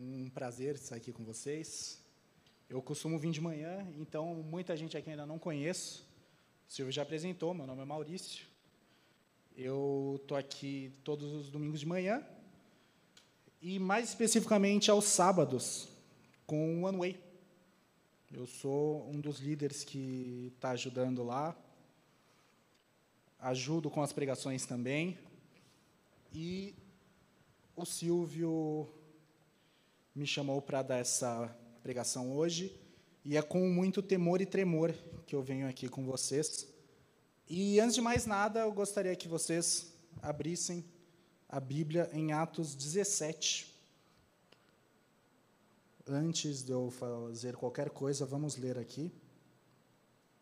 um prazer estar aqui com vocês. Eu costumo vir de manhã, então muita gente aqui ainda não conheço. O Silvio já apresentou, meu nome é Maurício. Eu estou aqui todos os domingos de manhã e mais especificamente aos sábados com o One Way. Eu sou um dos líderes que está ajudando lá. Ajudo com as pregações também. E o Silvio me chamou para dar essa pregação hoje, e é com muito temor e tremor que eu venho aqui com vocês. E antes de mais nada, eu gostaria que vocês abrissem a Bíblia em Atos 17. Antes de eu fazer qualquer coisa, vamos ler aqui.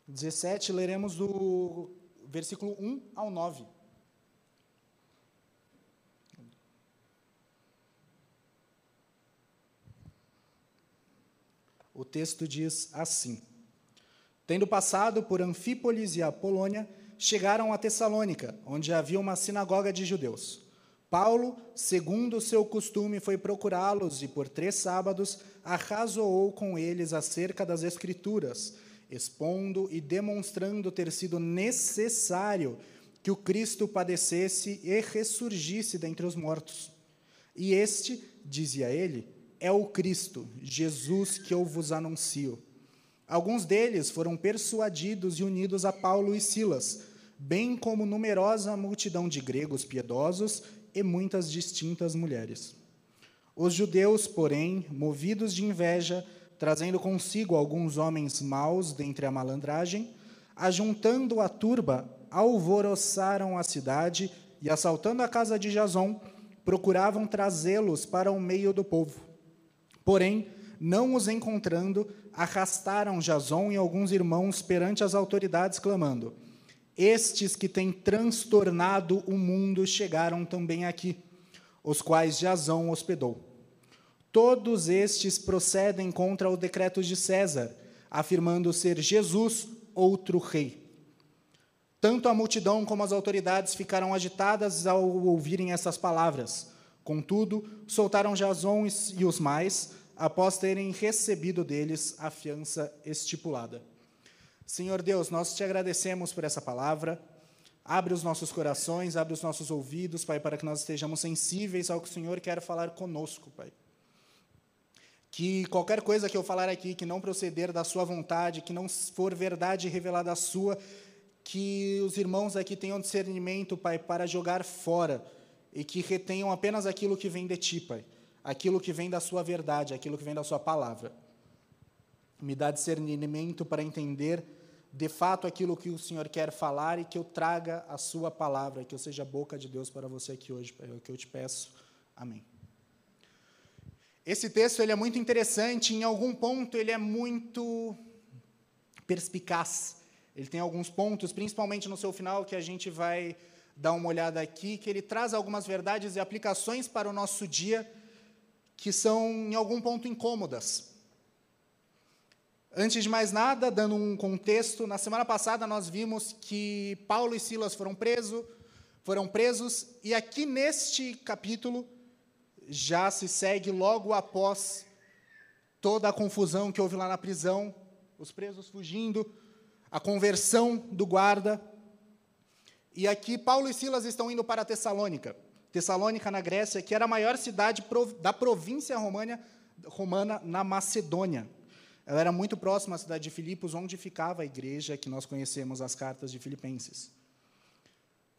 17, leremos do versículo 1 ao 9. O texto diz assim: Tendo passado por Anfípolis e Apolônia, chegaram a Tessalônica, onde havia uma sinagoga de judeus. Paulo, segundo o seu costume, foi procurá-los e, por três sábados, arrazoou com eles acerca das Escrituras, expondo e demonstrando ter sido necessário que o Cristo padecesse e ressurgisse dentre os mortos. E este, dizia ele, é o Cristo, Jesus que eu vos anuncio. Alguns deles foram persuadidos e unidos a Paulo e Silas, bem como numerosa multidão de gregos piedosos e muitas distintas mulheres. Os judeus, porém, movidos de inveja, trazendo consigo alguns homens maus dentre a malandragem, ajuntando a turba, alvoroçaram a cidade e, assaltando a casa de Jason, procuravam trazê-los para o meio do povo. Porém, não os encontrando, arrastaram Jason e alguns irmãos perante as autoridades, clamando: Estes que têm transtornado o mundo chegaram também aqui, os quais Jason hospedou. Todos estes procedem contra o decreto de César, afirmando ser Jesus outro rei. Tanto a multidão como as autoridades ficaram agitadas ao ouvirem essas palavras. Contudo, soltaram Jason e os mais, após terem recebido deles a fiança estipulada. Senhor Deus, nós te agradecemos por essa palavra. Abre os nossos corações, abre os nossos ouvidos, Pai, para que nós estejamos sensíveis ao que o Senhor quer falar conosco, Pai. Que qualquer coisa que eu falar aqui que não proceder da Sua vontade, que não for verdade revelada a Sua, que os irmãos aqui tenham discernimento, Pai, para jogar fora e que retenham apenas aquilo que vem de Ti, Pai aquilo que vem da sua verdade, aquilo que vem da sua palavra. Me dá discernimento para entender de fato aquilo que o Senhor quer falar e que eu traga a sua palavra, que eu seja a boca de Deus para você aqui hoje, é o que eu te peço. Amém. Esse texto ele é muito interessante, em algum ponto ele é muito perspicaz. Ele tem alguns pontos, principalmente no seu final, que a gente vai dar uma olhada aqui, que ele traz algumas verdades e aplicações para o nosso dia que são, em algum ponto, incômodas. Antes de mais nada, dando um contexto, na semana passada nós vimos que Paulo e Silas foram presos, foram presos, e aqui neste capítulo já se segue logo após toda a confusão que houve lá na prisão, os presos fugindo, a conversão do guarda. E aqui Paulo e Silas estão indo para Tessalônica. Tessalônica, na Grécia, que era a maior cidade da província romana, romana na Macedônia. Ela era muito próxima à cidade de Filipos, onde ficava a igreja que nós conhecemos as cartas de Filipenses.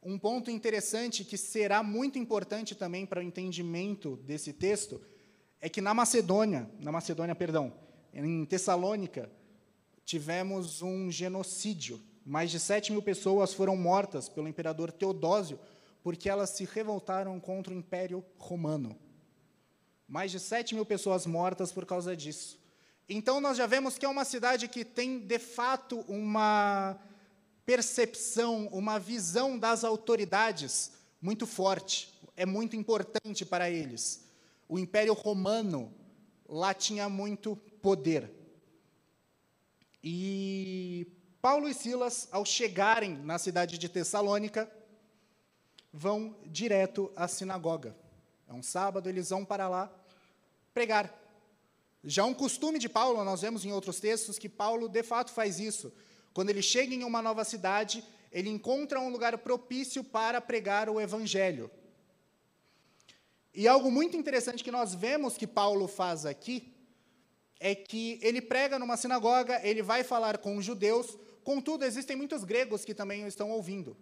Um ponto interessante que será muito importante também para o entendimento desse texto é que na Macedônia, na Macedônia, perdão, em Tessalônica, tivemos um genocídio. Mais de 7 mil pessoas foram mortas pelo imperador Teodósio porque elas se revoltaram contra o Império Romano. Mais de 7 mil pessoas mortas por causa disso. Então, nós já vemos que é uma cidade que tem, de fato, uma percepção, uma visão das autoridades muito forte. É muito importante para eles. O Império Romano lá tinha muito poder. E Paulo e Silas, ao chegarem na cidade de Tessalônica, vão direto à sinagoga. É um sábado, eles vão para lá pregar. Já um costume de Paulo, nós vemos em outros textos que Paulo de fato faz isso. Quando ele chega em uma nova cidade, ele encontra um lugar propício para pregar o evangelho. E algo muito interessante que nós vemos que Paulo faz aqui é que ele prega numa sinagoga, ele vai falar com os judeus, contudo, existem muitos gregos que também o estão ouvindo.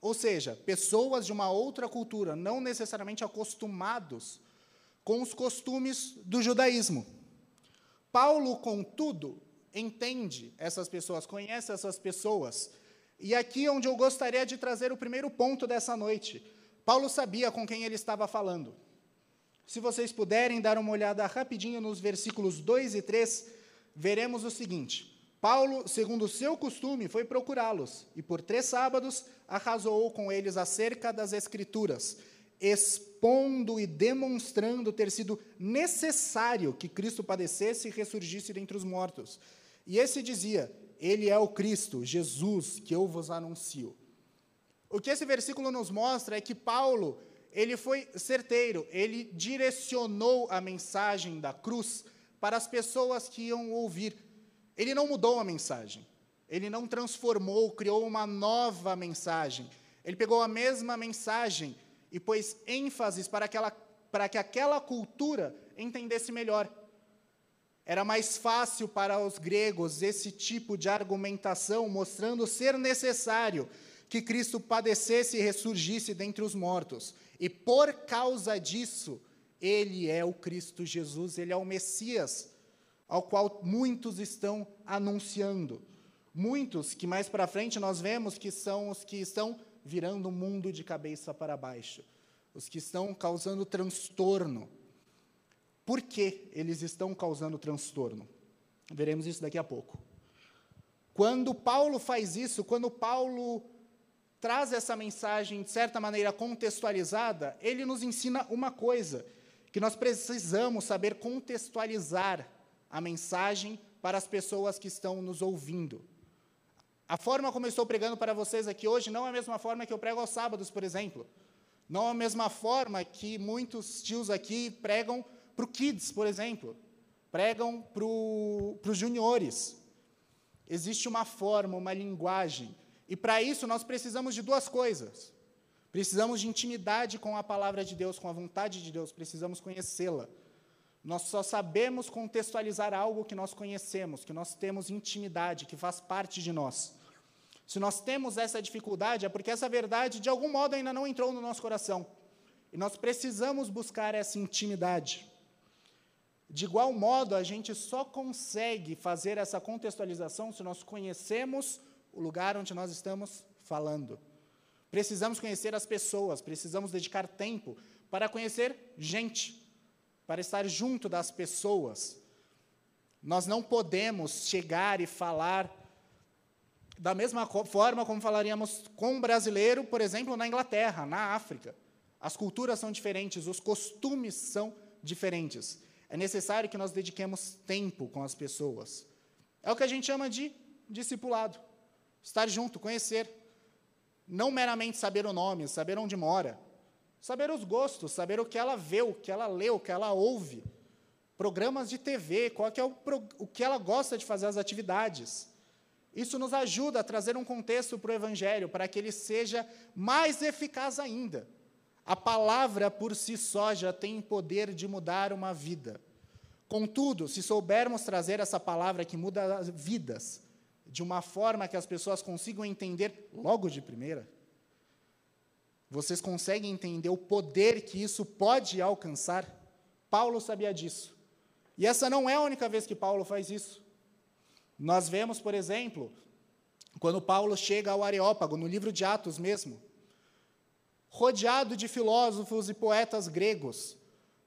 Ou seja, pessoas de uma outra cultura, não necessariamente acostumados com os costumes do judaísmo. Paulo, contudo, entende essas pessoas, conhece essas pessoas. E aqui é onde eu gostaria de trazer o primeiro ponto dessa noite. Paulo sabia com quem ele estava falando. Se vocês puderem dar uma olhada rapidinho nos versículos 2 e 3, veremos o seguinte: Paulo, segundo o seu costume, foi procurá-los e por três sábados arrazoou com eles acerca das Escrituras, expondo e demonstrando ter sido necessário que Cristo padecesse e ressurgisse dentre os mortos. E esse dizia: Ele é o Cristo, Jesus, que eu vos anuncio. O que esse versículo nos mostra é que Paulo, ele foi certeiro, ele direcionou a mensagem da cruz para as pessoas que iam ouvir ele não mudou a mensagem. Ele não transformou, criou uma nova mensagem. Ele pegou a mesma mensagem e pôs ênfases para, aquela, para que aquela cultura entendesse melhor. Era mais fácil para os gregos esse tipo de argumentação, mostrando ser necessário que Cristo padecesse e ressurgisse dentre os mortos. E por causa disso, ele é o Cristo Jesus, ele é o Messias ao qual muitos estão anunciando. Muitos que mais para frente nós vemos que são os que estão virando o mundo de cabeça para baixo, os que estão causando transtorno. Por que eles estão causando transtorno? Veremos isso daqui a pouco. Quando Paulo faz isso, quando Paulo traz essa mensagem de certa maneira contextualizada, ele nos ensina uma coisa, que nós precisamos saber contextualizar a mensagem para as pessoas que estão nos ouvindo. A forma como eu estou pregando para vocês aqui hoje não é a mesma forma que eu prego aos sábados, por exemplo. Não é a mesma forma que muitos tios aqui pregam para o kids, por exemplo. Pregam para os juniores. Existe uma forma, uma linguagem. E para isso nós precisamos de duas coisas. Precisamos de intimidade com a palavra de Deus, com a vontade de Deus, precisamos conhecê-la. Nós só sabemos contextualizar algo que nós conhecemos, que nós temos intimidade, que faz parte de nós. Se nós temos essa dificuldade, é porque essa verdade, de algum modo, ainda não entrou no nosso coração. E nós precisamos buscar essa intimidade. De igual modo, a gente só consegue fazer essa contextualização se nós conhecemos o lugar onde nós estamos falando. Precisamos conhecer as pessoas, precisamos dedicar tempo para conhecer gente para estar junto das pessoas. Nós não podemos chegar e falar da mesma forma como falaríamos com um brasileiro, por exemplo, na Inglaterra, na África. As culturas são diferentes, os costumes são diferentes. É necessário que nós dediquemos tempo com as pessoas. É o que a gente chama de discipulado. Estar junto, conhecer. Não meramente saber o nome, saber onde mora, Saber os gostos, saber o que ela vê, o que ela lê, o que ela ouve. Programas de TV, qual é o, o que ela gosta de fazer as atividades. Isso nos ajuda a trazer um contexto para o Evangelho, para que ele seja mais eficaz ainda. A palavra por si só já tem poder de mudar uma vida. Contudo, se soubermos trazer essa palavra que muda vidas, de uma forma que as pessoas consigam entender logo de primeira, vocês conseguem entender o poder que isso pode alcançar? Paulo sabia disso. E essa não é a única vez que Paulo faz isso. Nós vemos, por exemplo, quando Paulo chega ao Areópago, no livro de Atos mesmo, rodeado de filósofos e poetas gregos,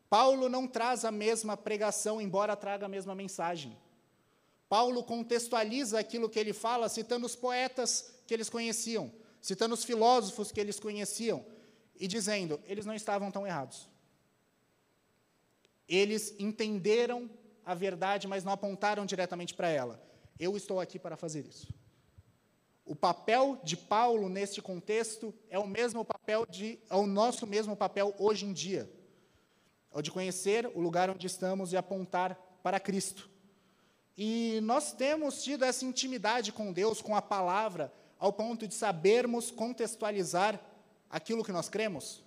Paulo não traz a mesma pregação, embora traga a mesma mensagem. Paulo contextualiza aquilo que ele fala citando os poetas que eles conheciam citando os filósofos que eles conheciam e dizendo: eles não estavam tão errados. Eles entenderam a verdade, mas não apontaram diretamente para ela. Eu estou aqui para fazer isso. O papel de Paulo neste contexto é o mesmo papel de, é o nosso mesmo papel hoje em dia. é o de conhecer o lugar onde estamos e apontar para Cristo. E nós temos tido essa intimidade com Deus, com a palavra, ao ponto de sabermos contextualizar aquilo que nós cremos?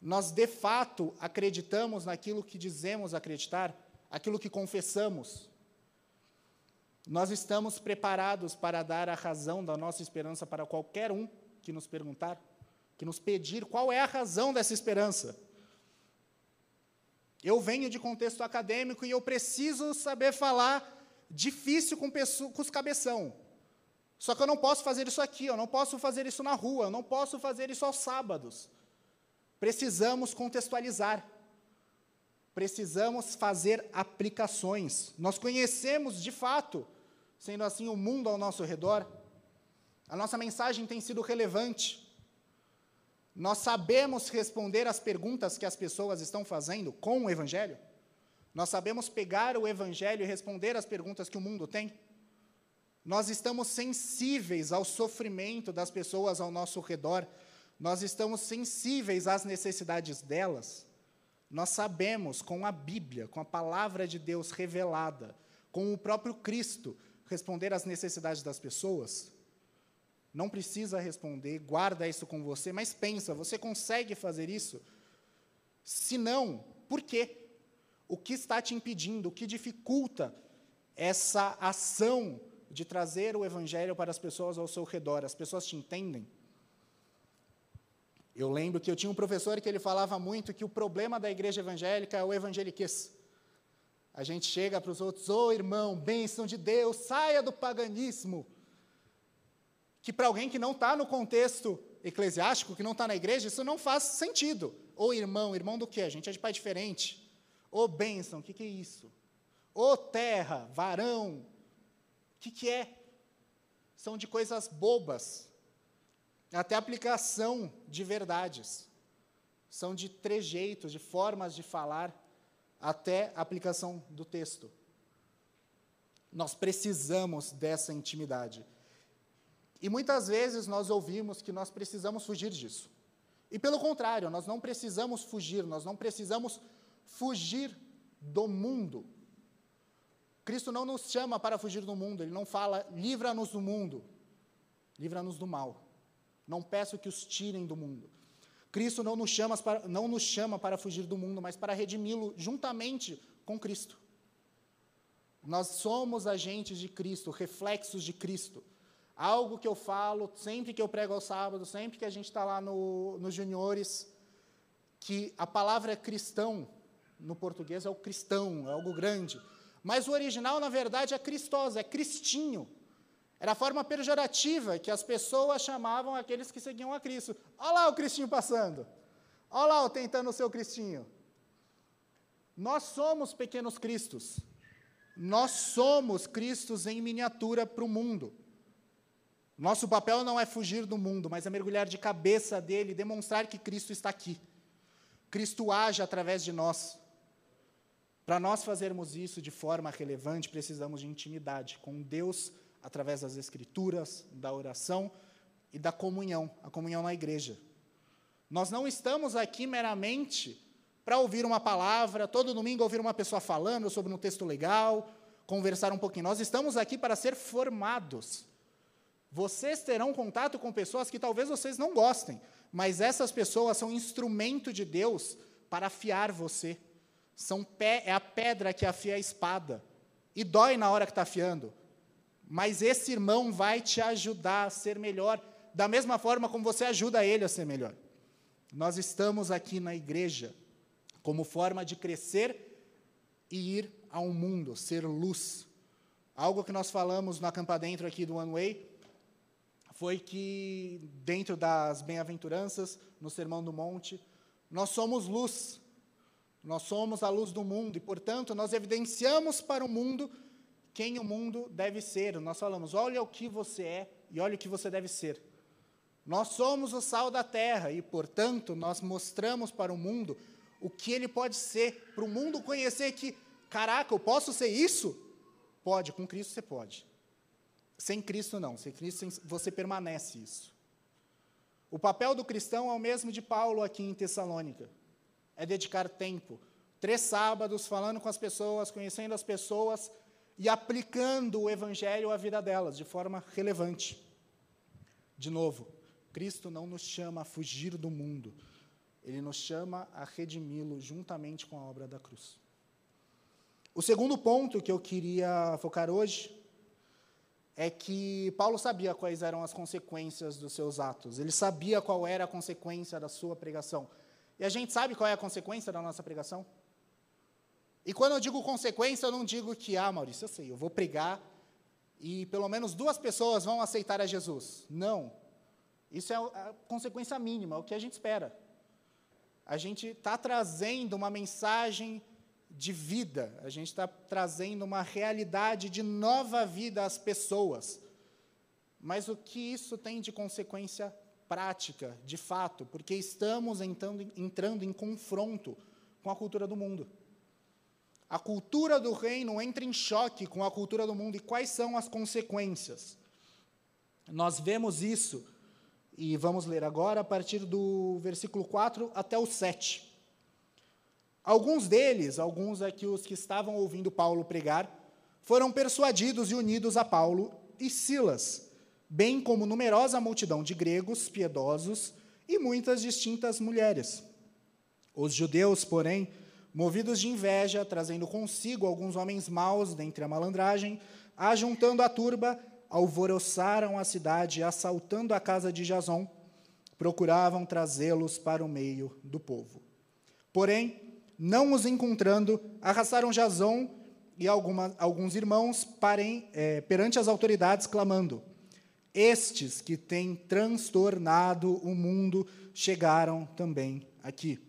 Nós, de fato, acreditamos naquilo que dizemos acreditar, aquilo que confessamos? Nós estamos preparados para dar a razão da nossa esperança para qualquer um que nos perguntar, que nos pedir qual é a razão dessa esperança? Eu venho de contexto acadêmico e eu preciso saber falar difícil com, pessoas, com os cabeção. Só que eu não posso fazer isso aqui, eu não posso fazer isso na rua, eu não posso fazer isso aos sábados. Precisamos contextualizar. Precisamos fazer aplicações. Nós conhecemos, de fato, sendo assim, o mundo ao nosso redor. A nossa mensagem tem sido relevante. Nós sabemos responder às perguntas que as pessoas estão fazendo com o Evangelho? Nós sabemos pegar o Evangelho e responder às perguntas que o mundo tem? Nós estamos sensíveis ao sofrimento das pessoas ao nosso redor? Nós estamos sensíveis às necessidades delas? Nós sabemos, com a Bíblia, com a palavra de Deus revelada, com o próprio Cristo, responder às necessidades das pessoas? Não precisa responder, guarda isso com você, mas pensa, você consegue fazer isso? Se não, por quê? O que está te impedindo? O que dificulta essa ação de trazer o evangelho para as pessoas ao seu redor? As pessoas te entendem? Eu lembro que eu tinha um professor que ele falava muito que o problema da igreja evangélica é o evangeliquez. A gente chega para os outros, ô oh, irmão, bênção de Deus, saia do paganismo que para alguém que não está no contexto eclesiástico, que não está na igreja, isso não faz sentido. Ou irmão, irmão do quê? A gente é de pai diferente. Ou bênção, o que, que é isso? Ou terra, varão, o que, que é? São de coisas bobas, até aplicação de verdades. São de trejeitos, de formas de falar, até aplicação do texto. Nós precisamos dessa intimidade. E muitas vezes nós ouvimos que nós precisamos fugir disso. E pelo contrário, nós não precisamos fugir, nós não precisamos fugir do mundo. Cristo não nos chama para fugir do mundo, ele não fala, livra-nos do mundo, livra-nos do mal. Não peço que os tirem do mundo. Cristo não nos, chama para, não nos chama para fugir do mundo, mas para redimi-lo juntamente com Cristo. Nós somos agentes de Cristo, reflexos de Cristo. Algo que eu falo sempre que eu prego ao sábado, sempre que a gente está lá no, nos juniores, que a palavra cristão, no português, é o cristão, é algo grande. Mas o original, na verdade, é cristosa, é cristinho. Era a forma pejorativa que as pessoas chamavam aqueles que seguiam a Cristo. Olha lá o cristinho passando. Olha lá o tentando o seu cristinho. Nós somos pequenos cristos. Nós somos cristos em miniatura para o mundo. Nosso papel não é fugir do mundo, mas é mergulhar de cabeça dele, demonstrar que Cristo está aqui. Cristo age através de nós. Para nós fazermos isso de forma relevante, precisamos de intimidade com Deus através das Escrituras, da oração e da comunhão, a comunhão na igreja. Nós não estamos aqui meramente para ouvir uma palavra, todo domingo ouvir uma pessoa falando sobre um texto legal, conversar um pouquinho. Nós estamos aqui para ser formados vocês terão contato com pessoas que talvez vocês não gostem, mas essas pessoas são instrumento de Deus para afiar você. São pé, é a pedra que afia a espada. E dói na hora que está afiando. Mas esse irmão vai te ajudar a ser melhor, da mesma forma como você ajuda ele a ser melhor. Nós estamos aqui na igreja como forma de crescer e ir ao mundo, ser luz. Algo que nós falamos na campa dentro aqui do One Way, foi que, dentro das bem-aventuranças, no Sermão do Monte, nós somos luz, nós somos a luz do mundo, e, portanto, nós evidenciamos para o mundo quem o mundo deve ser. Nós falamos: olha o que você é e olha o que você deve ser. Nós somos o sal da terra e, portanto, nós mostramos para o mundo o que ele pode ser, para o mundo conhecer que, caraca, eu posso ser isso? Pode, com Cristo você pode. Sem Cristo, não. Sem Cristo, você permanece isso. O papel do cristão é o mesmo de Paulo aqui em Tessalônica. É dedicar tempo. Três sábados falando com as pessoas, conhecendo as pessoas e aplicando o Evangelho à vida delas de forma relevante. De novo, Cristo não nos chama a fugir do mundo, ele nos chama a redimi-lo juntamente com a obra da cruz. O segundo ponto que eu queria focar hoje é que Paulo sabia quais eram as consequências dos seus atos, ele sabia qual era a consequência da sua pregação. E a gente sabe qual é a consequência da nossa pregação? E quando eu digo consequência, eu não digo que, ah, Maurício, eu sei, eu vou pregar e pelo menos duas pessoas vão aceitar a Jesus. Não. Isso é a consequência mínima, é o que a gente espera. A gente está trazendo uma mensagem de vida, a gente está trazendo uma realidade de nova vida às pessoas. Mas o que isso tem de consequência prática, de fato? Porque estamos entrando, entrando em confronto com a cultura do mundo. A cultura do reino entra em choque com a cultura do mundo. E quais são as consequências? Nós vemos isso, e vamos ler agora a partir do versículo 4 até o 7. Alguns deles, alguns aqui os que estavam ouvindo Paulo pregar, foram persuadidos e unidos a Paulo e Silas, bem como numerosa multidão de gregos piedosos e muitas distintas mulheres. Os judeus, porém, movidos de inveja, trazendo consigo alguns homens maus dentre a malandragem, ajuntando a turba, alvoroçaram a cidade, assaltando a casa de Jason, procuravam trazê-los para o meio do povo. Porém, não os encontrando, arrastaram Jason e alguma, alguns irmãos parem, é, perante as autoridades, clamando: Estes que têm transtornado o mundo chegaram também aqui,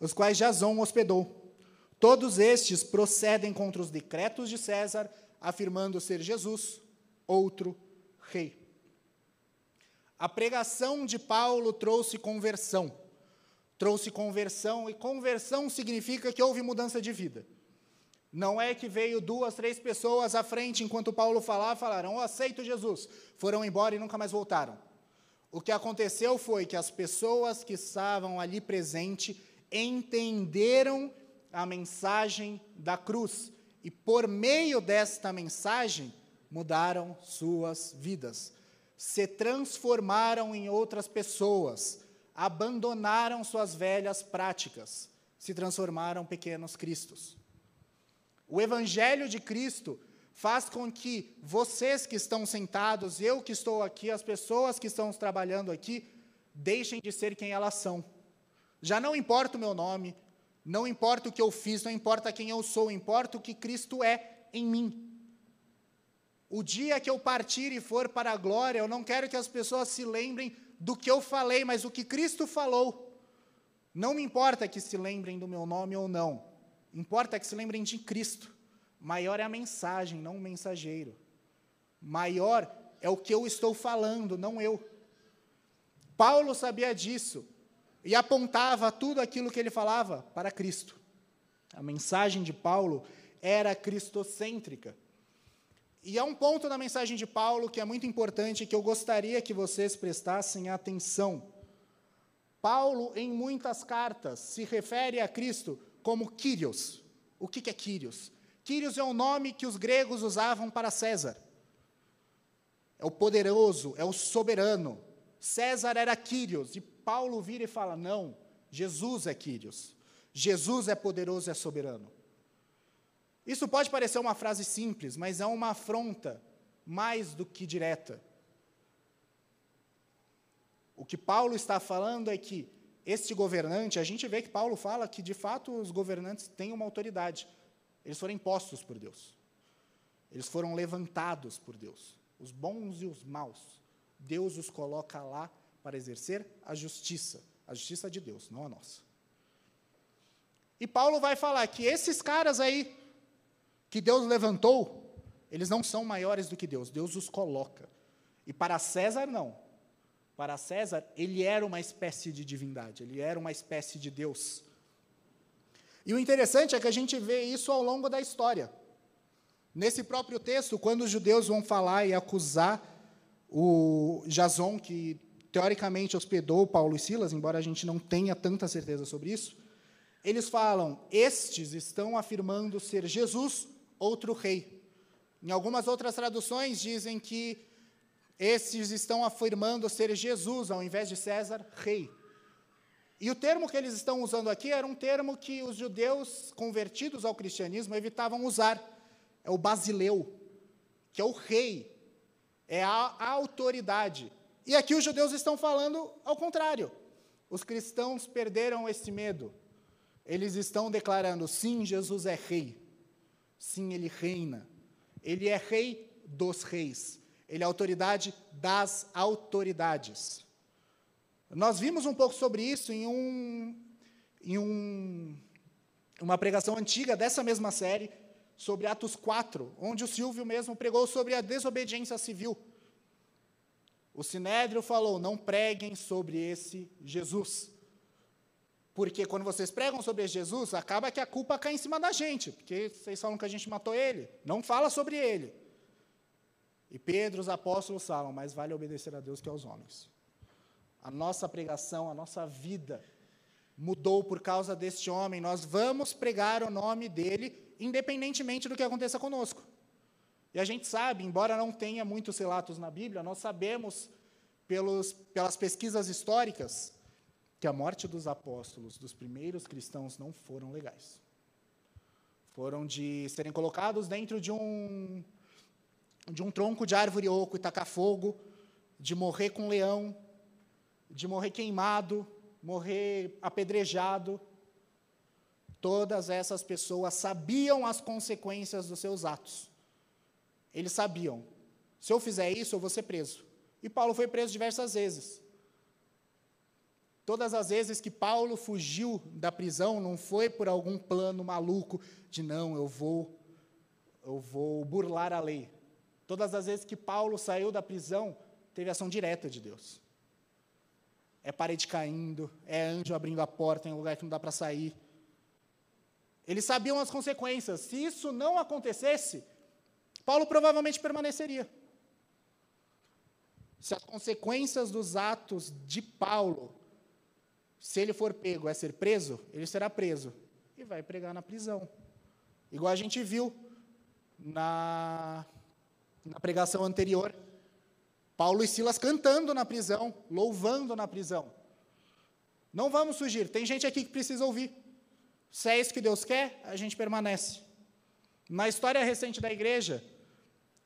os quais Jason hospedou. Todos estes procedem contra os decretos de César, afirmando ser Jesus outro rei. A pregação de Paulo trouxe conversão trouxe conversão, e conversão significa que houve mudança de vida. Não é que veio duas, três pessoas à frente enquanto Paulo falava, falaram: Eu aceito Jesus. Foram embora e nunca mais voltaram. O que aconteceu foi que as pessoas que estavam ali presentes entenderam a mensagem da cruz e, por meio desta mensagem, mudaram suas vidas, se transformaram em outras pessoas, abandonaram suas velhas práticas, se transformaram pequenos cristos. O evangelho de Cristo faz com que vocês que estão sentados, eu que estou aqui, as pessoas que estão trabalhando aqui, deixem de ser quem elas são. Já não importa o meu nome, não importa o que eu fiz, não importa quem eu sou, importa o que Cristo é em mim. O dia que eu partir e for para a glória, eu não quero que as pessoas se lembrem do que eu falei, mas o que Cristo falou. Não me importa que se lembrem do meu nome ou não. Importa que se lembrem de Cristo. Maior é a mensagem, não o mensageiro. Maior é o que eu estou falando, não eu. Paulo sabia disso e apontava tudo aquilo que ele falava para Cristo. A mensagem de Paulo era cristocêntrica. E há um ponto na mensagem de Paulo que é muito importante que eu gostaria que vocês prestassem atenção. Paulo, em muitas cartas, se refere a Cristo como Kyrios. O que é Kyrios? Kyrios é o nome que os gregos usavam para César. É o poderoso, é o soberano. César era Kyrios, e Paulo vira e fala: não, Jesus é Kyrios. Jesus é poderoso e é soberano. Isso pode parecer uma frase simples, mas é uma afronta mais do que direta. O que Paulo está falando é que este governante, a gente vê que Paulo fala que de fato os governantes têm uma autoridade. Eles foram impostos por Deus. Eles foram levantados por Deus. Os bons e os maus. Deus os coloca lá para exercer a justiça, a justiça de Deus, não a nossa. E Paulo vai falar que esses caras aí que Deus levantou, eles não são maiores do que Deus, Deus os coloca. E para César, não. Para César, ele era uma espécie de divindade, ele era uma espécie de Deus. E o interessante é que a gente vê isso ao longo da história. Nesse próprio texto, quando os judeus vão falar e acusar o Jason, que teoricamente hospedou Paulo e Silas, embora a gente não tenha tanta certeza sobre isso, eles falam: estes estão afirmando ser Jesus, outro rei. Em algumas outras traduções dizem que estes estão afirmando ser Jesus, ao invés de César, rei. E o termo que eles estão usando aqui era um termo que os judeus convertidos ao cristianismo evitavam usar. É o basileu, que é o rei, é a, a autoridade. E aqui os judeus estão falando ao contrário. Os cristãos perderam esse medo. Eles estão declarando: sim, Jesus é rei. Sim, ele reina. Ele é rei dos reis. Ele é autoridade das autoridades. Nós vimos um pouco sobre isso em, um, em um, uma pregação antiga dessa mesma série, sobre Atos 4, onde o Silvio mesmo pregou sobre a desobediência civil. O Sinédrio falou: não preguem sobre esse Jesus. Porque quando vocês pregam sobre Jesus, acaba que a culpa cai em cima da gente, porque vocês falam que a gente matou ele. Não fala sobre ele. E Pedro, os apóstolos falam, mas vale obedecer a Deus que aos homens. A nossa pregação, a nossa vida mudou por causa deste homem. Nós vamos pregar o nome dele, independentemente do que aconteça conosco. E a gente sabe, embora não tenha muitos relatos na Bíblia, nós sabemos pelos, pelas pesquisas históricas que a morte dos apóstolos, dos primeiros cristãos, não foram legais. Foram de serem colocados dentro de um, de um tronco de árvore oco e tacar fogo, de morrer com um leão, de morrer queimado, morrer apedrejado. Todas essas pessoas sabiam as consequências dos seus atos. Eles sabiam. Se eu fizer isso, eu vou ser preso. E Paulo foi preso diversas vezes. Todas as vezes que Paulo fugiu da prisão, não foi por algum plano maluco de não, eu vou eu vou burlar a lei. Todas as vezes que Paulo saiu da prisão, teve ação direta de Deus. É parede caindo, é anjo abrindo a porta em um lugar que não dá para sair. Eles sabiam as consequências. Se isso não acontecesse, Paulo provavelmente permaneceria. Se as consequências dos atos de Paulo se ele for pego é ser preso, ele será preso e vai pregar na prisão. Igual a gente viu na, na pregação anterior. Paulo e Silas cantando na prisão, louvando na prisão. Não vamos fugir, tem gente aqui que precisa ouvir. Se é isso que Deus quer, a gente permanece. Na história recente da igreja,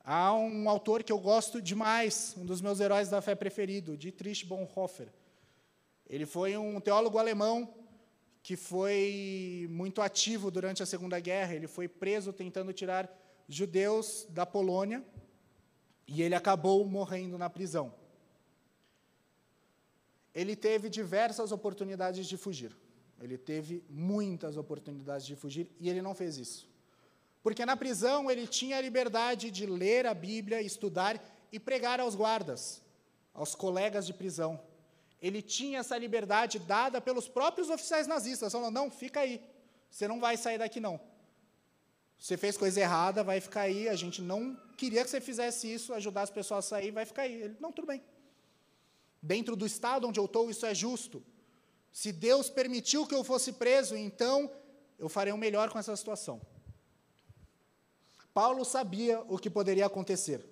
há um autor que eu gosto demais, um dos meus heróis da fé preferido, Dietrich Bonhoeffer. Ele foi um teólogo alemão que foi muito ativo durante a Segunda Guerra. Ele foi preso tentando tirar judeus da Polônia e ele acabou morrendo na prisão. Ele teve diversas oportunidades de fugir. Ele teve muitas oportunidades de fugir e ele não fez isso. Porque na prisão ele tinha a liberdade de ler a Bíblia, estudar e pregar aos guardas, aos colegas de prisão ele tinha essa liberdade dada pelos próprios oficiais nazistas, falando: não, fica aí, você não vai sair daqui não. Você fez coisa errada, vai ficar aí. A gente não queria que você fizesse isso, ajudar as pessoas a sair, vai ficar aí. Ele, não, tudo bem. Dentro do estado onde eu estou, isso é justo. Se Deus permitiu que eu fosse preso, então eu farei o melhor com essa situação. Paulo sabia o que poderia acontecer.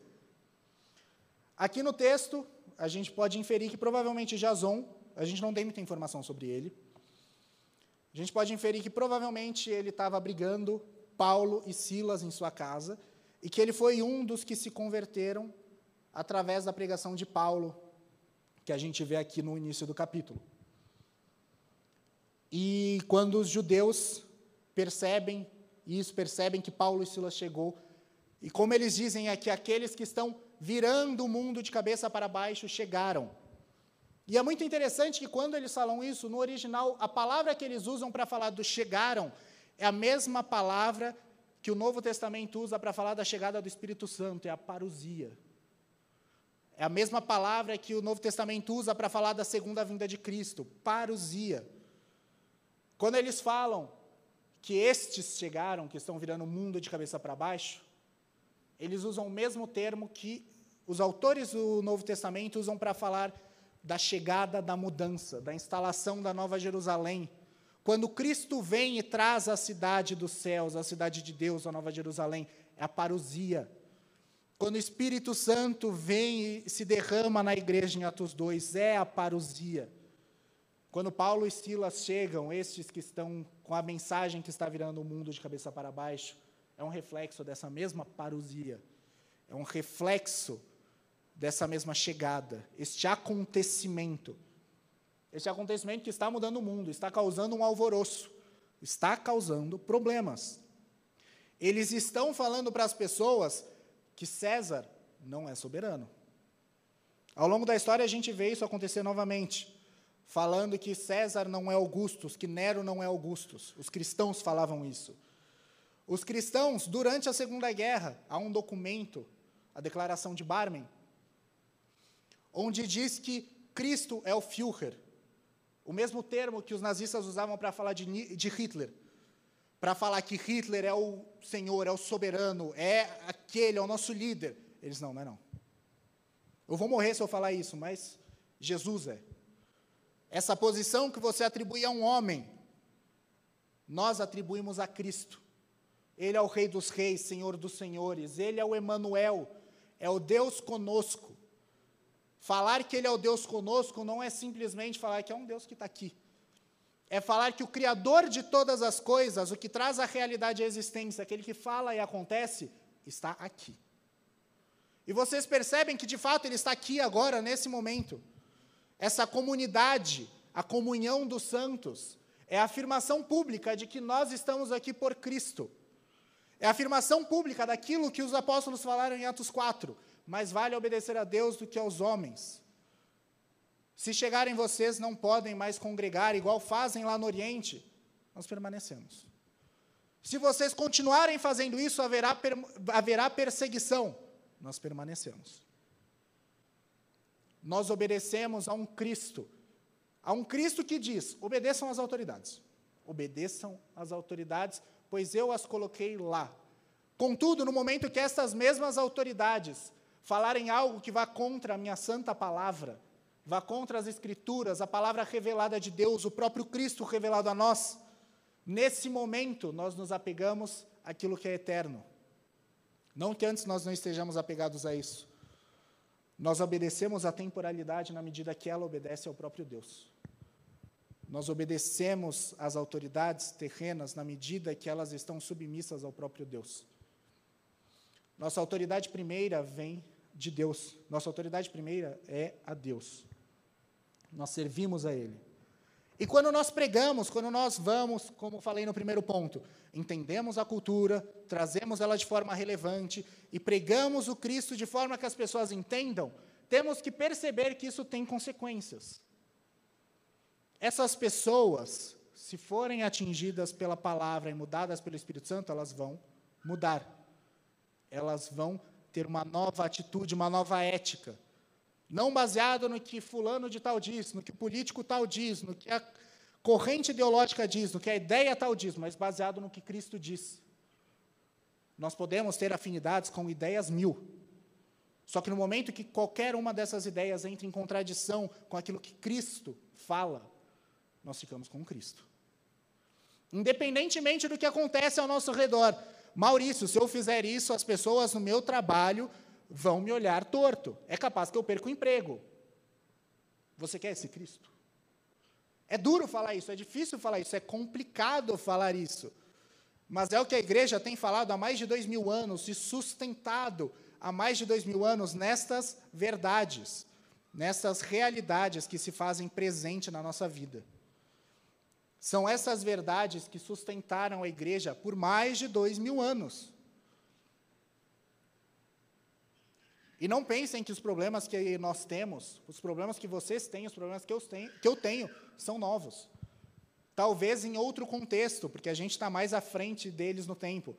Aqui no texto, a gente pode inferir que provavelmente Jason, a gente não tem muita informação sobre ele, a gente pode inferir que provavelmente ele estava abrigando Paulo e Silas em sua casa e que ele foi um dos que se converteram através da pregação de Paulo, que a gente vê aqui no início do capítulo. E quando os judeus percebem isso, percebem que Paulo e Silas chegou, e como eles dizem aqui, aqueles que estão virando o mundo de cabeça para baixo, chegaram. E é muito interessante que quando eles falam isso, no original, a palavra que eles usam para falar do chegaram é a mesma palavra que o Novo Testamento usa para falar da chegada do Espírito Santo, é a parousia. É a mesma palavra que o Novo Testamento usa para falar da segunda vinda de Cristo, parousia. Quando eles falam que estes chegaram, que estão virando o mundo de cabeça para baixo, eles usam o mesmo termo que os autores do Novo Testamento usam para falar da chegada da mudança, da instalação da Nova Jerusalém, Quando Cristo vem e traz a cidade dos céus, a cidade de Deus, a Nova Jerusalém, é a parousia. Quando o Espírito Santo vem e se derrama na igreja em Atos 2, é a parousia. Quando Paulo e Silas chegam, estes que estão com a mensagem que está virando o mundo de cabeça para baixo, é um reflexo dessa mesma parousia. É um reflexo dessa mesma chegada, este acontecimento. Este acontecimento que está mudando o mundo, está causando um alvoroço, está causando problemas. Eles estão falando para as pessoas que César não é soberano. Ao longo da história, a gente vê isso acontecer novamente, falando que César não é Augustus, que Nero não é Augustus. Os cristãos falavam isso. Os cristãos, durante a Segunda Guerra, há um documento, a Declaração de Barmen, onde diz que Cristo é o Führer, o mesmo termo que os nazistas usavam para falar de, de Hitler. Para falar que Hitler é o senhor, é o soberano, é aquele, é o nosso líder. Eles não, não é não. Eu vou morrer se eu falar isso, mas Jesus é. Essa posição que você atribui a um homem, nós atribuímos a Cristo. Ele é o Rei dos Reis, Senhor dos Senhores. Ele é o Emanuel, é o Deus conosco. Falar que Ele é o Deus conosco não é simplesmente falar que é um Deus que está aqui. É falar que o Criador de todas as coisas, o que traz a realidade à existência, aquele que fala e acontece, está aqui. E vocês percebem que de fato Ele está aqui agora, nesse momento. Essa comunidade, a comunhão dos santos, é a afirmação pública de que nós estamos aqui por Cristo. É a afirmação pública daquilo que os apóstolos falaram em Atos 4 mais vale obedecer a Deus do que aos homens. Se chegarem vocês, não podem mais congregar, igual fazem lá no Oriente, nós permanecemos. Se vocês continuarem fazendo isso, haverá, per, haverá perseguição, nós permanecemos. Nós obedecemos a um Cristo, a um Cristo que diz: obedeçam às autoridades, obedeçam às autoridades, pois eu as coloquei lá. Contudo, no momento que estas mesmas autoridades falarem algo que vá contra a minha santa palavra, vá contra as Escrituras, a palavra revelada de Deus, o próprio Cristo revelado a nós, nesse momento nós nos apegamos àquilo que é eterno. Não que antes nós não estejamos apegados a isso. Nós obedecemos à temporalidade na medida que ela obedece ao próprio Deus. Nós obedecemos às autoridades terrenas na medida que elas estão submissas ao próprio Deus. Nossa autoridade primeira vem de Deus. Nossa autoridade primeira é a Deus. Nós servimos a Ele. E quando nós pregamos, quando nós vamos, como falei no primeiro ponto, entendemos a cultura, trazemos ela de forma relevante e pregamos o Cristo de forma que as pessoas entendam, temos que perceber que isso tem consequências. Essas pessoas, se forem atingidas pela palavra e mudadas pelo Espírito Santo, elas vão mudar. Elas vão ter uma nova atitude, uma nova ética. Não baseado no que fulano de tal diz, no que o político tal diz, no que a corrente ideológica diz, no que a ideia tal diz, mas baseado no que Cristo diz. Nós podemos ter afinidades com ideias mil. Só que no momento que qualquer uma dessas ideias entra em contradição com aquilo que Cristo fala, nós ficamos com Cristo. Independentemente do que acontece ao nosso redor, Maurício, se eu fizer isso, as pessoas no meu trabalho vão me olhar torto. É capaz que eu perca o emprego. Você quer esse Cristo? É duro falar isso, é difícil falar isso, é complicado falar isso. Mas é o que a igreja tem falado há mais de dois mil anos e sustentado há mais de dois mil anos nestas verdades, nessas realidades que se fazem presente na nossa vida. São essas verdades que sustentaram a igreja por mais de dois mil anos. E não pensem que os problemas que nós temos, os problemas que vocês têm, os problemas que eu tenho, que eu tenho são novos. Talvez em outro contexto, porque a gente está mais à frente deles no tempo.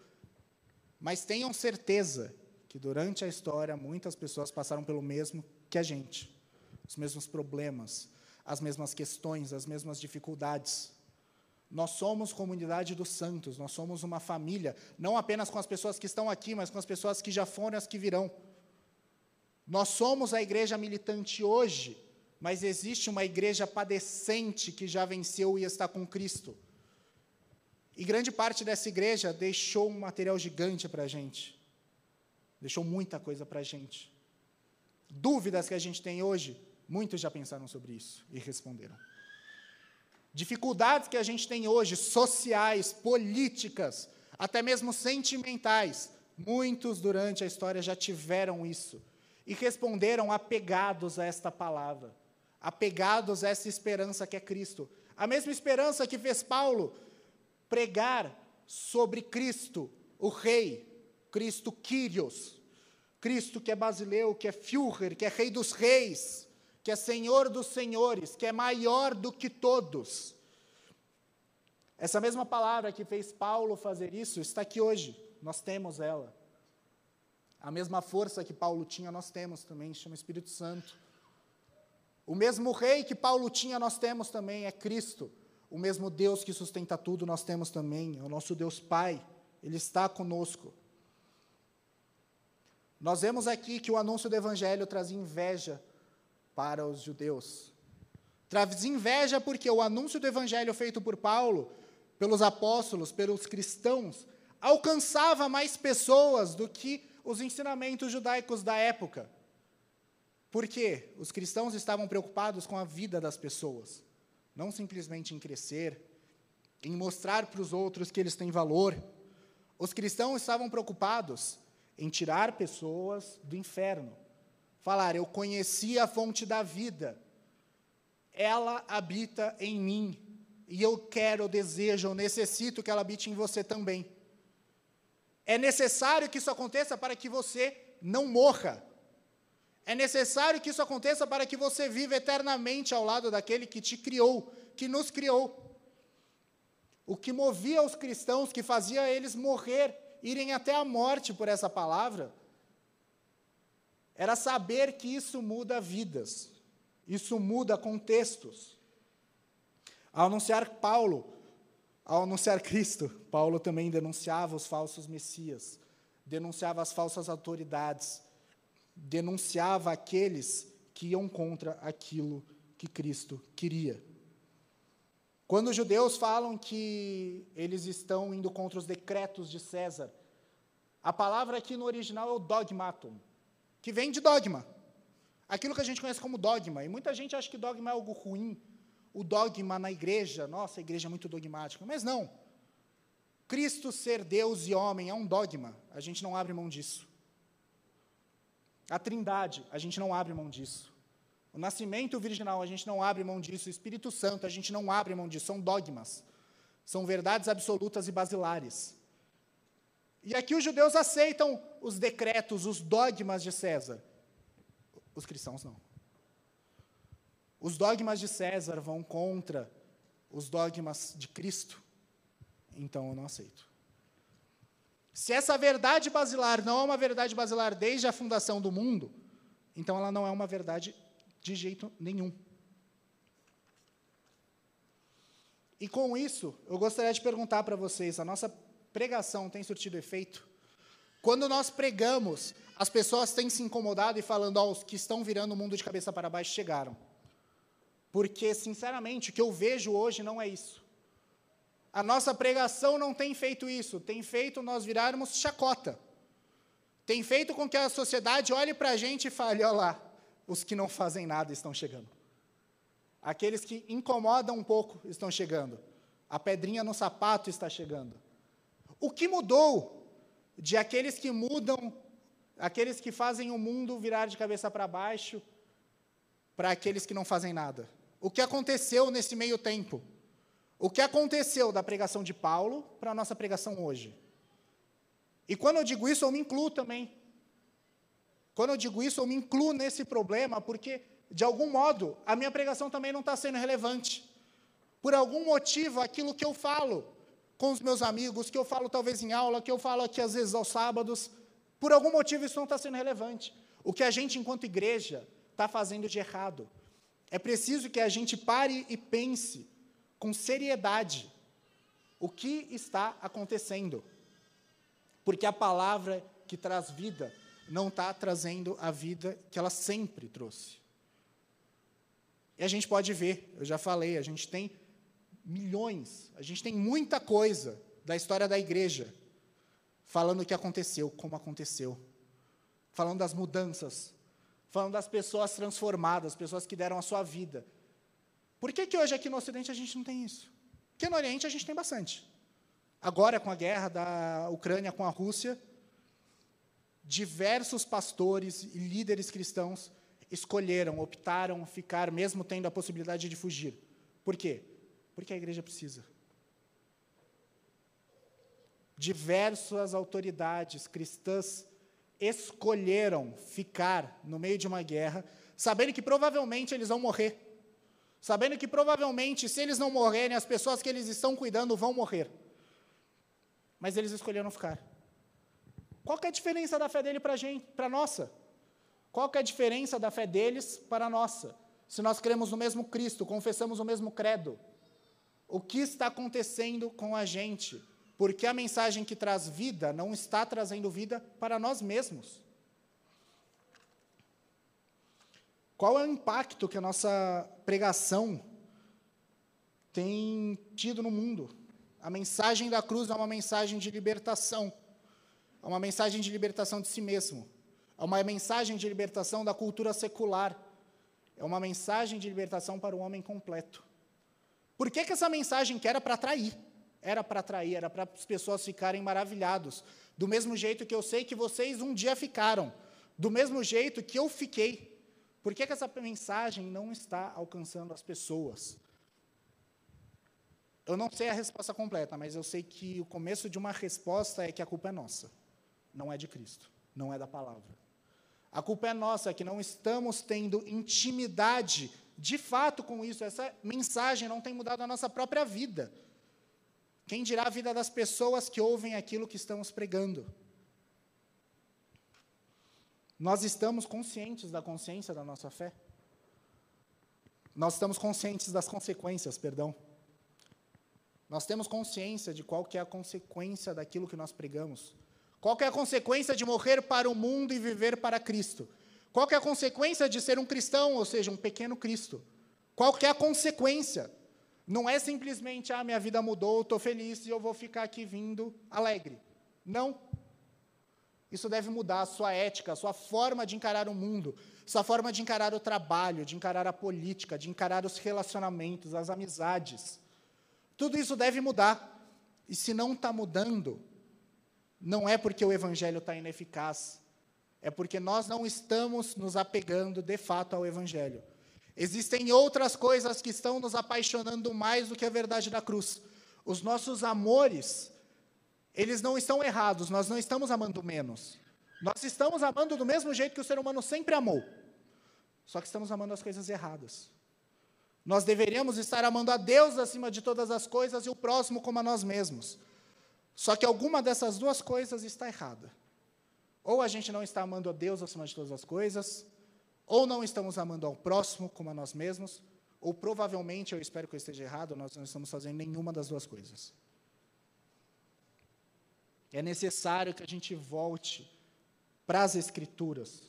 Mas tenham certeza que durante a história muitas pessoas passaram pelo mesmo que a gente. Os mesmos problemas, as mesmas questões, as mesmas dificuldades. Nós somos comunidade dos santos, nós somos uma família, não apenas com as pessoas que estão aqui, mas com as pessoas que já foram e as que virão. Nós somos a igreja militante hoje, mas existe uma igreja padecente que já venceu e está com Cristo. E grande parte dessa igreja deixou um material gigante para a gente. Deixou muita coisa para a gente. Dúvidas que a gente tem hoje, muitos já pensaram sobre isso e responderam. Dificuldades que a gente tem hoje, sociais, políticas, até mesmo sentimentais, muitos durante a história já tiveram isso e responderam apegados a esta palavra, apegados a essa esperança que é Cristo. A mesma esperança que fez Paulo pregar sobre Cristo, o Rei, Cristo Kyrios, Cristo que é basileu, que é Führer, que é Rei dos Reis, que é Senhor dos senhores, que é maior do que todos. Essa mesma palavra que fez Paulo fazer isso está aqui hoje, nós temos ela. A mesma força que Paulo tinha, nós temos também, chama Espírito Santo. O mesmo rei que Paulo tinha, nós temos também, é Cristo. O mesmo Deus que sustenta tudo, nós temos também, é o nosso Deus Pai, Ele está conosco. Nós vemos aqui que o anúncio do Evangelho traz inveja para os judeus. Traz inveja porque o anúncio do evangelho feito por Paulo, pelos apóstolos, pelos cristãos, alcançava mais pessoas do que os ensinamentos judaicos da época. Por quê? Os cristãos estavam preocupados com a vida das pessoas, não simplesmente em crescer, em mostrar para os outros que eles têm valor. Os cristãos estavam preocupados em tirar pessoas do inferno falar: Eu conheci a fonte da vida, ela habita em mim, e eu quero, eu desejo, eu necessito que ela habite em você também. É necessário que isso aconteça para que você não morra. É necessário que isso aconteça para que você viva eternamente ao lado daquele que te criou, que nos criou. O que movia os cristãos, que fazia eles morrer, irem até a morte por essa palavra, era saber que isso muda vidas, isso muda contextos. Ao anunciar Paulo, ao anunciar Cristo, Paulo também denunciava os falsos messias, denunciava as falsas autoridades, denunciava aqueles que iam contra aquilo que Cristo queria. Quando os judeus falam que eles estão indo contra os decretos de César, a palavra aqui no original é o dogmatum, que vem de dogma. Aquilo que a gente conhece como dogma. E muita gente acha que dogma é algo ruim. O dogma na igreja, nossa, a igreja é muito dogmática. Mas não. Cristo ser Deus e homem é um dogma. A gente não abre mão disso. A trindade, a gente não abre mão disso. O nascimento virginal, a gente não abre mão disso. O Espírito Santo, a gente não abre mão disso. São dogmas. São verdades absolutas e basilares. E aqui os judeus aceitam os decretos, os dogmas de César. Os cristãos não. Os dogmas de César vão contra os dogmas de Cristo. Então eu não aceito. Se essa verdade basilar não é uma verdade basilar desde a fundação do mundo, então ela não é uma verdade de jeito nenhum. E com isso, eu gostaria de perguntar para vocês: a nossa pregação tem surtido efeito? Quando nós pregamos, as pessoas têm se incomodado e falando, ó, oh, os que estão virando o mundo de cabeça para baixo chegaram. Porque, sinceramente, o que eu vejo hoje não é isso. A nossa pregação não tem feito isso, tem feito nós virarmos chacota. Tem feito com que a sociedade olhe para a gente e fale: olha lá, os que não fazem nada estão chegando. Aqueles que incomodam um pouco estão chegando. A pedrinha no sapato está chegando. O que mudou de aqueles que mudam, aqueles que fazem o mundo virar de cabeça para baixo, para aqueles que não fazem nada? O que aconteceu nesse meio tempo? O que aconteceu da pregação de Paulo para a nossa pregação hoje? E quando eu digo isso, eu me incluo também. Quando eu digo isso, eu me incluo nesse problema, porque, de algum modo, a minha pregação também não está sendo relevante. Por algum motivo, aquilo que eu falo com os meus amigos, que eu falo talvez em aula, que eu falo aqui às vezes aos sábados, por algum motivo isso não está sendo relevante. O que a gente, enquanto igreja, está fazendo de errado. É preciso que a gente pare e pense com seriedade o que está acontecendo. Porque a palavra que traz vida não está trazendo a vida que ela sempre trouxe. E a gente pode ver, eu já falei, a gente tem milhões, a gente tem muita coisa da história da igreja falando o que aconteceu, como aconteceu, falando das mudanças, falando das pessoas transformadas, pessoas que deram a sua vida. Por que, que hoje aqui no Ocidente a gente não tem isso? Porque no Oriente a gente tem bastante. Agora, com a guerra da Ucrânia com a Rússia, diversos pastores e líderes cristãos escolheram, optaram ficar, mesmo tendo a possibilidade de fugir. Por quê? Porque a igreja precisa. Diversas autoridades cristãs escolheram ficar no meio de uma guerra, sabendo que provavelmente eles vão morrer. Sabendo que provavelmente, se eles não morrerem, as pessoas que eles estão cuidando vão morrer. Mas eles escolheram ficar. Qual é a diferença da fé dele para a gente, para nossa? Qual é a diferença da fé deles para a nossa? Se nós cremos no mesmo Cristo, confessamos o mesmo credo, o que está acontecendo com a gente? Porque a mensagem que traz vida não está trazendo vida para nós mesmos. Qual é o impacto que a nossa pregação tem tido no mundo? A mensagem da cruz é uma mensagem de libertação, é uma mensagem de libertação de si mesmo, é uma mensagem de libertação da cultura secular, é uma mensagem de libertação para o homem completo. Por que, que essa mensagem que era para atrair? Era para atrair, era para as pessoas ficarem maravilhados. Do mesmo jeito que eu sei que vocês um dia ficaram. Do mesmo jeito que eu fiquei. Por que, que essa mensagem não está alcançando as pessoas? Eu não sei a resposta completa, mas eu sei que o começo de uma resposta é que a culpa é nossa, não é de Cristo, não é da palavra. A culpa é nossa, que não estamos tendo intimidade de fato com isso. Essa mensagem não tem mudado a nossa própria vida. Quem dirá a vida das pessoas que ouvem aquilo que estamos pregando? Nós estamos conscientes da consciência da nossa fé? Nós estamos conscientes das consequências, perdão. Nós temos consciência de qual que é a consequência daquilo que nós pregamos. Qual que é a consequência de morrer para o mundo e viver para Cristo? Qual é a consequência de ser um cristão, ou seja, um pequeno Cristo? Qual é a consequência? Não é simplesmente, ah, minha vida mudou, estou feliz e eu vou ficar aqui vindo alegre. Não. Isso deve mudar a sua ética, a sua forma de encarar o mundo, sua forma de encarar o trabalho, de encarar a política, de encarar os relacionamentos, as amizades. Tudo isso deve mudar. E se não está mudando, não é porque o evangelho está ineficaz, é porque nós não estamos nos apegando de fato ao Evangelho. Existem outras coisas que estão nos apaixonando mais do que a verdade da cruz. Os nossos amores, eles não estão errados, nós não estamos amando menos. Nós estamos amando do mesmo jeito que o ser humano sempre amou. Só que estamos amando as coisas erradas. Nós deveríamos estar amando a Deus acima de todas as coisas e o próximo como a nós mesmos. Só que alguma dessas duas coisas está errada. Ou a gente não está amando a Deus acima de todas as coisas, ou não estamos amando ao próximo como a nós mesmos, ou provavelmente, eu espero que eu esteja errado, nós não estamos fazendo nenhuma das duas coisas. É necessário que a gente volte para as Escrituras,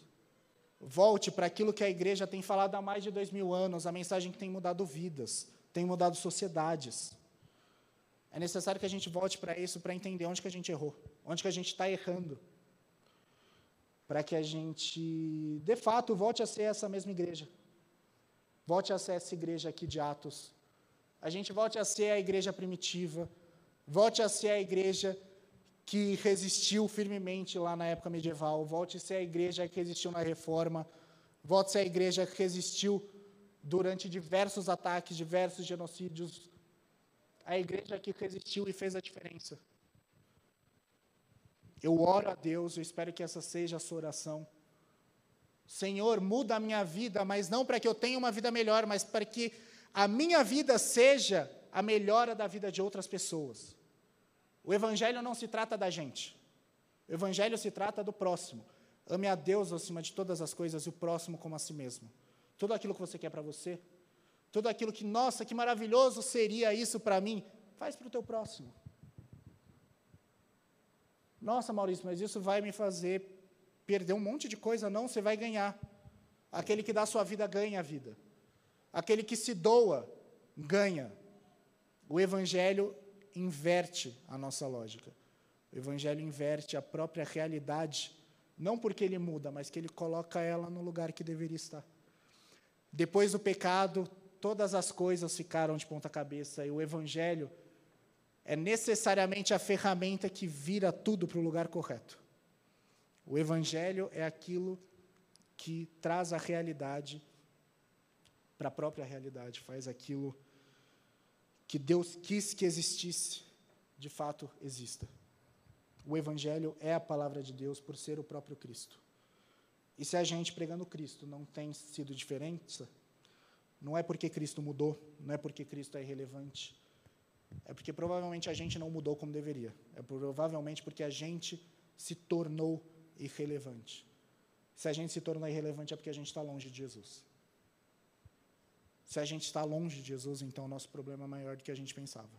volte para aquilo que a igreja tem falado há mais de dois mil anos, a mensagem que tem mudado vidas, tem mudado sociedades. É necessário que a gente volte para isso para entender onde que a gente errou, onde que a gente está errando para que a gente, de fato, volte a ser essa mesma igreja. Volte a ser essa igreja aqui de Atos. A gente volte a ser a igreja primitiva. Volte a ser a igreja que resistiu firmemente lá na época medieval. Volte a ser a igreja que resistiu na reforma. Volte a ser a igreja que resistiu durante diversos ataques, diversos genocídios. A igreja que resistiu e fez a diferença. Eu oro a Deus, eu espero que essa seja a sua oração. Senhor, muda a minha vida, mas não para que eu tenha uma vida melhor, mas para que a minha vida seja a melhora da vida de outras pessoas. O Evangelho não se trata da gente, o Evangelho se trata do próximo. Ame a Deus acima de todas as coisas e o próximo como a si mesmo. Tudo aquilo que você quer para você, tudo aquilo que, nossa, que maravilhoso seria isso para mim, faz para o teu próximo. Nossa, Maurício, mas isso vai me fazer perder um monte de coisa. Não, você vai ganhar. Aquele que dá a sua vida ganha a vida. Aquele que se doa, ganha. O Evangelho inverte a nossa lógica. O Evangelho inverte a própria realidade, não porque ele muda, mas que ele coloca ela no lugar que deveria estar. Depois do pecado, todas as coisas ficaram de ponta cabeça e o Evangelho é necessariamente a ferramenta que vira tudo para o lugar correto. O Evangelho é aquilo que traz a realidade para a própria realidade, faz aquilo que Deus quis que existisse, de fato exista. O Evangelho é a palavra de Deus por ser o próprio Cristo. E se a gente pregando Cristo não tem sido diferença, não é porque Cristo mudou, não é porque Cristo é irrelevante, é porque provavelmente a gente não mudou como deveria. É provavelmente porque a gente se tornou irrelevante. Se a gente se tornou irrelevante é porque a gente está longe de Jesus. Se a gente está longe de Jesus, então o nosso problema é maior do que a gente pensava.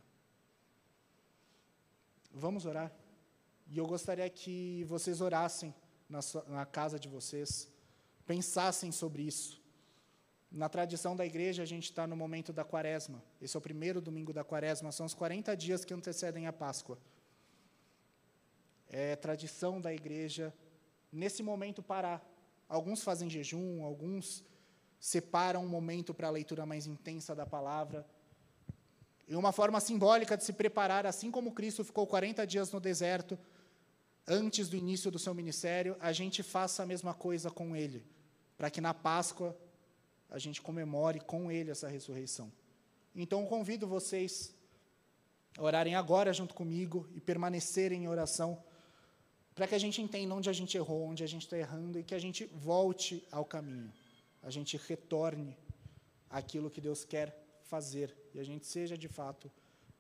Vamos orar? E eu gostaria que vocês orassem na, sua, na casa de vocês, pensassem sobre isso. Na tradição da igreja, a gente está no momento da quaresma. Esse é o primeiro domingo da quaresma, são os 40 dias que antecedem a Páscoa. É tradição da igreja, nesse momento, parar. Alguns fazem jejum, alguns separa um momento para a leitura mais intensa da palavra. E uma forma simbólica de se preparar, assim como Cristo ficou 40 dias no deserto, antes do início do seu ministério, a gente faça a mesma coisa com ele, para que na Páscoa a gente comemore com ele essa ressurreição. Então, convido vocês a orarem agora junto comigo e permanecerem em oração, para que a gente entenda onde a gente errou, onde a gente está errando e que a gente volte ao caminho a gente retorne aquilo que Deus quer fazer e a gente seja de fato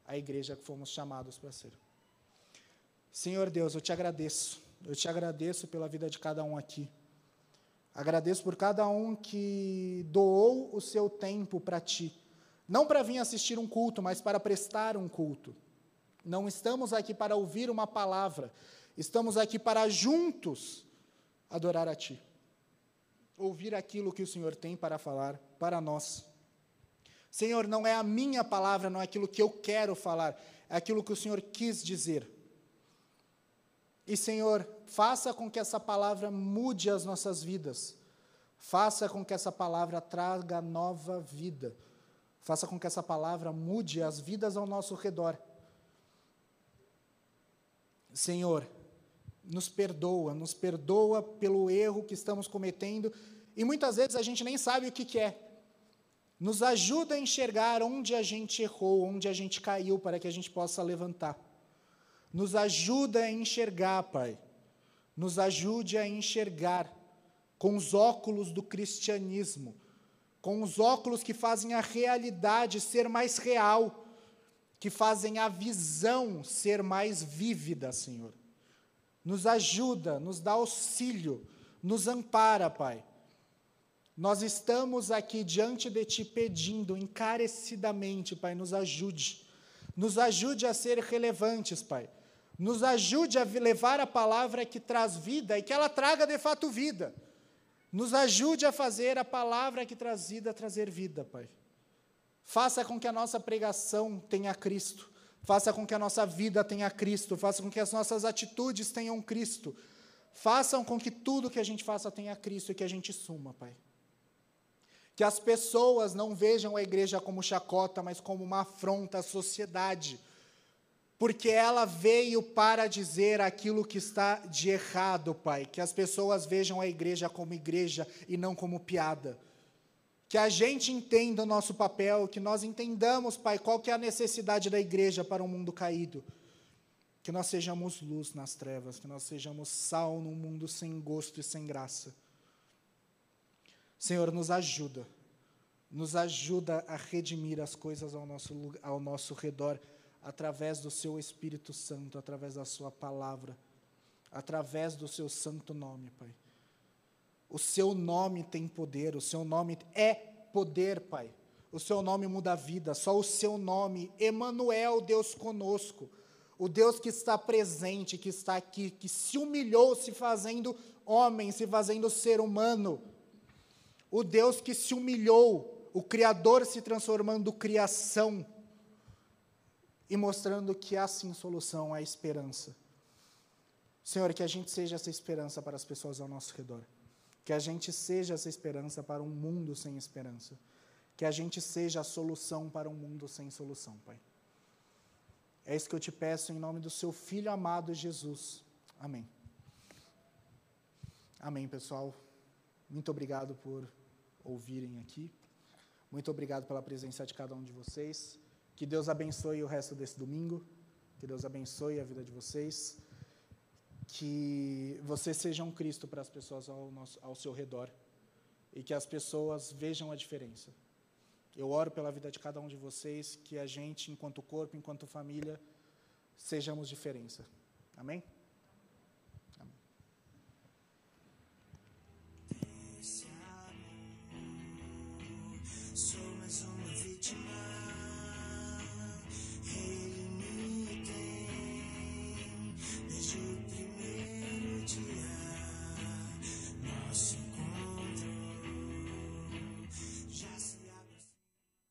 a igreja que fomos chamados para ser. Senhor Deus, eu te agradeço. Eu te agradeço pela vida de cada um aqui. Agradeço por cada um que doou o seu tempo para ti. Não para vir assistir um culto, mas para prestar um culto. Não estamos aqui para ouvir uma palavra. Estamos aqui para juntos adorar a ti ouvir aquilo que o Senhor tem para falar para nós. Senhor, não é a minha palavra, não é aquilo que eu quero falar, é aquilo que o Senhor quis dizer. E, Senhor, faça com que essa palavra mude as nossas vidas. Faça com que essa palavra traga nova vida. Faça com que essa palavra mude as vidas ao nosso redor. Senhor, nos perdoa, nos perdoa pelo erro que estamos cometendo e muitas vezes a gente nem sabe o que, que é. Nos ajuda a enxergar onde a gente errou, onde a gente caiu, para que a gente possa levantar. Nos ajuda a enxergar, Pai. Nos ajude a enxergar com os óculos do cristianismo, com os óculos que fazem a realidade ser mais real, que fazem a visão ser mais vívida, Senhor nos ajuda, nos dá auxílio, nos ampara, Pai. Nós estamos aqui diante de Ti pedindo encarecidamente, Pai, nos ajude. Nos ajude a ser relevantes, Pai. Nos ajude a levar a palavra que traz vida e que ela traga de fato vida. Nos ajude a fazer a palavra que traz vida trazer vida, Pai. Faça com que a nossa pregação tenha Cristo. Faça com que a nossa vida tenha Cristo, faça com que as nossas atitudes tenham Cristo. Façam com que tudo que a gente faça tenha Cristo e que a gente suma, Pai. Que as pessoas não vejam a igreja como chacota, mas como uma afronta à sociedade. Porque ela veio para dizer aquilo que está de errado, Pai. Que as pessoas vejam a igreja como igreja e não como piada. Que a gente entenda o nosso papel, que nós entendamos, Pai, qual que é a necessidade da igreja para um mundo caído. Que nós sejamos luz nas trevas, que nós sejamos sal num mundo sem gosto e sem graça. Senhor, nos ajuda, nos ajuda a redimir as coisas ao nosso, ao nosso redor, através do Seu Espírito Santo, através da Sua palavra, através do Seu santo nome, Pai. O seu nome tem poder, o seu nome é poder, Pai. O seu nome muda a vida, só o seu nome, Emanuel, Deus conosco. O Deus que está presente, que está aqui, que se humilhou se fazendo homem, se fazendo ser humano. O Deus que se humilhou, o Criador se transformando criação. E mostrando que há sim solução, há esperança. Senhor, que a gente seja essa esperança para as pessoas ao nosso redor. Que a gente seja essa esperança para um mundo sem esperança. Que a gente seja a solução para um mundo sem solução, Pai. É isso que eu te peço em nome do seu Filho amado Jesus. Amém. Amém, pessoal. Muito obrigado por ouvirem aqui. Muito obrigado pela presença de cada um de vocês. Que Deus abençoe o resto desse domingo. Que Deus abençoe a vida de vocês. Que você seja um Cristo para as pessoas ao, nosso, ao seu redor. E que as pessoas vejam a diferença. Eu oro pela vida de cada um de vocês, que a gente, enquanto corpo, enquanto família, sejamos diferença. Amém? Amém. Sou mais uma vítima.